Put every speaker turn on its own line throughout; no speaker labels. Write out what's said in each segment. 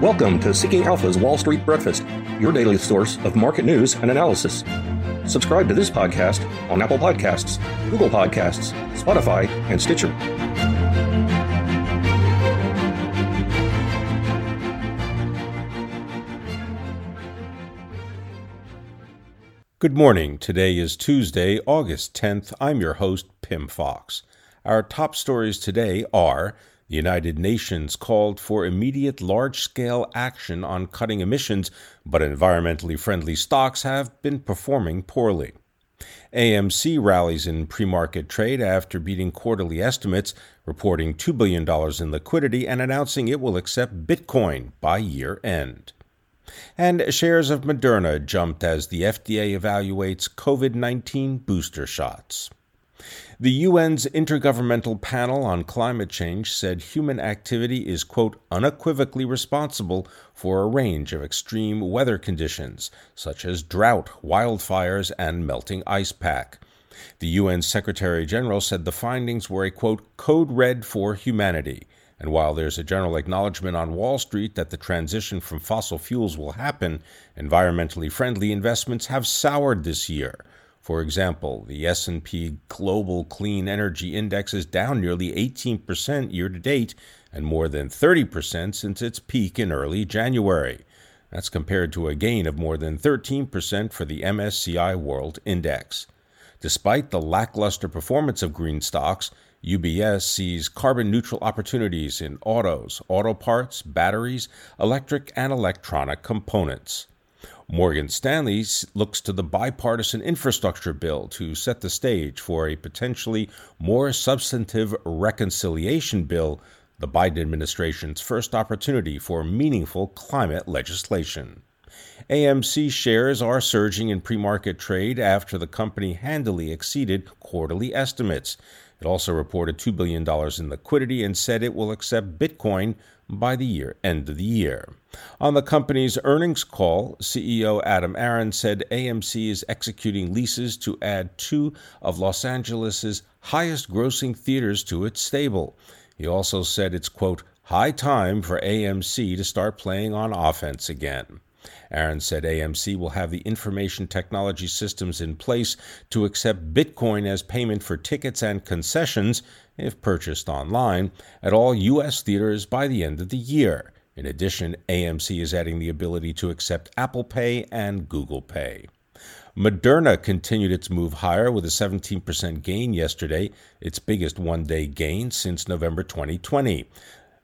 Welcome to Seeking Alpha's Wall Street Breakfast, your daily source of market news and analysis. Subscribe to this podcast on Apple Podcasts, Google Podcasts, Spotify, and Stitcher.
Good morning. Today is Tuesday, August 10th. I'm your host, Pim Fox. Our top stories today are the United Nations called for immediate large scale action on cutting emissions, but environmentally friendly stocks have been performing poorly. AMC rallies in pre market trade after beating quarterly estimates, reporting $2 billion in liquidity and announcing it will accept Bitcoin by year end. And shares of Moderna jumped as the FDA evaluates COVID 19 booster shots. The UN's Intergovernmental Panel on Climate Change said human activity is, quote, unequivocally responsible for a range of extreme weather conditions, such as drought, wildfires, and melting ice pack. The UN Secretary General said the findings were a, quote, code red for humanity. And while there's a general acknowledgement on Wall Street that the transition from fossil fuels will happen, environmentally friendly investments have soured this year. For example, the S&P Global Clean Energy Index is down nearly 18% year to date and more than 30% since its peak in early January. That's compared to a gain of more than 13% for the MSCI World Index. Despite the lackluster performance of green stocks, UBS sees carbon neutral opportunities in autos, auto parts, batteries, electric and electronic components. Morgan Stanley looks to the bipartisan infrastructure bill to set the stage for a potentially more substantive reconciliation bill, the Biden administration's first opportunity for meaningful climate legislation. AMC shares are surging in pre market trade after the company handily exceeded quarterly estimates. It also reported $2 billion in liquidity and said it will accept Bitcoin by the year end of the year. On the company's earnings call, CEO Adam Aron said AMC is executing leases to add two of Los Angeles' highest grossing theaters to its stable. He also said it's quote high time for AMC to start playing on offense again. Aron said AMC will have the information technology systems in place to accept Bitcoin as payment for tickets and concessions, if purchased online, at all U.S. theaters by the end of the year. In addition, AMC is adding the ability to accept Apple Pay and Google Pay. Moderna continued its move higher with a 17% gain yesterday, its biggest one day gain since November 2020.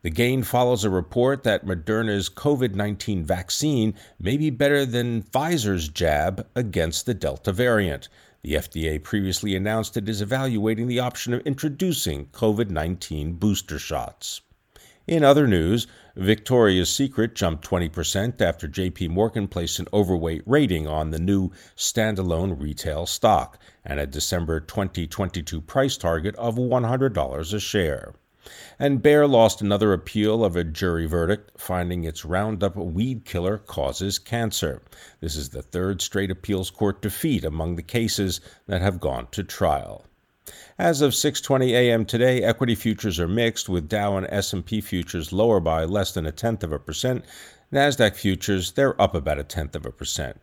The gain follows a report that Moderna's COVID 19 vaccine may be better than Pfizer's jab against the Delta variant. The FDA previously announced it is evaluating the option of introducing COVID 19 booster shots. In other news, Victoria's Secret jumped 20% after JP Morgan placed an overweight rating on the new standalone retail stock and a December 2022 price target of $100 a share. And Bayer lost another appeal of a jury verdict, finding its Roundup weed killer causes cancer. This is the third straight appeals court defeat among the cases that have gone to trial. As of 6:20 a.m. today, equity futures are mixed with Dow and S&P futures lower by less than a tenth of a percent. Nasdaq futures they're up about a tenth of a percent.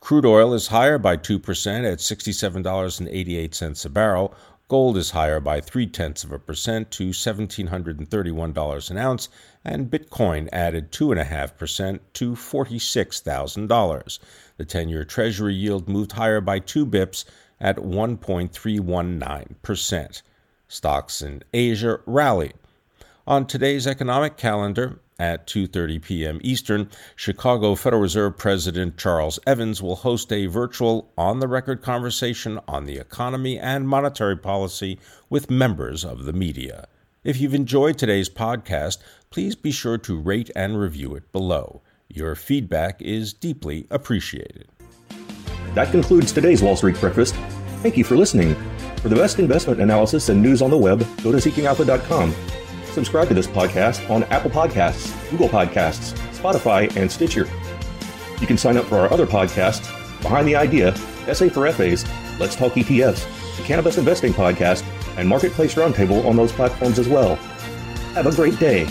Crude oil is higher by 2% at $67.88 a barrel. Gold is higher by three tenths of a percent to $1,731 an ounce, and Bitcoin added 2.5% to $46,000. The 10 year Treasury yield moved higher by two bips at 1.319%. Stocks in Asia rallied. On today's economic calendar, at 2:30 p.m. Eastern, Chicago Federal Reserve President Charles Evans will host a virtual on-the-record conversation on the economy and monetary policy with members of the media. If you've enjoyed today's podcast, please be sure to rate and review it below. Your feedback is deeply appreciated.
That concludes today's Wall Street Breakfast. Thank you for listening. For the best investment analysis and news on the web, go to seekingalpha.com subscribe to this podcast on Apple Podcasts, Google Podcasts, Spotify, and Stitcher. You can sign up for our other podcasts, Behind the Idea, SA for FAs, Let's Talk ETFs, the Cannabis Investing Podcast, and Marketplace Roundtable on those platforms as well. Have a great day.